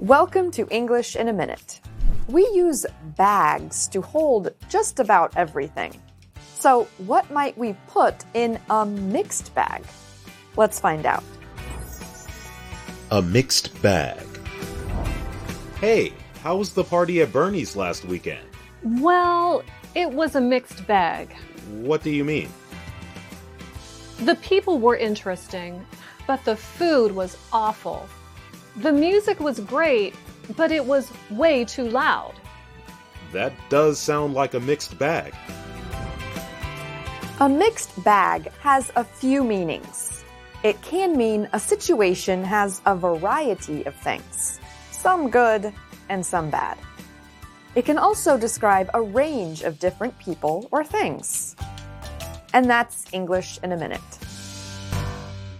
Welcome to English in a Minute. We use bags to hold just about everything. So, what might we put in a mixed bag? Let's find out. A mixed bag. Hey, how was the party at Bernie's last weekend? Well, it was a mixed bag. What do you mean? The people were interesting, but the food was awful. The music was great, but it was way too loud. That does sound like a mixed bag. A mixed bag has a few meanings. It can mean a situation has a variety of things, some good and some bad. It can also describe a range of different people or things. And that's English in a minute.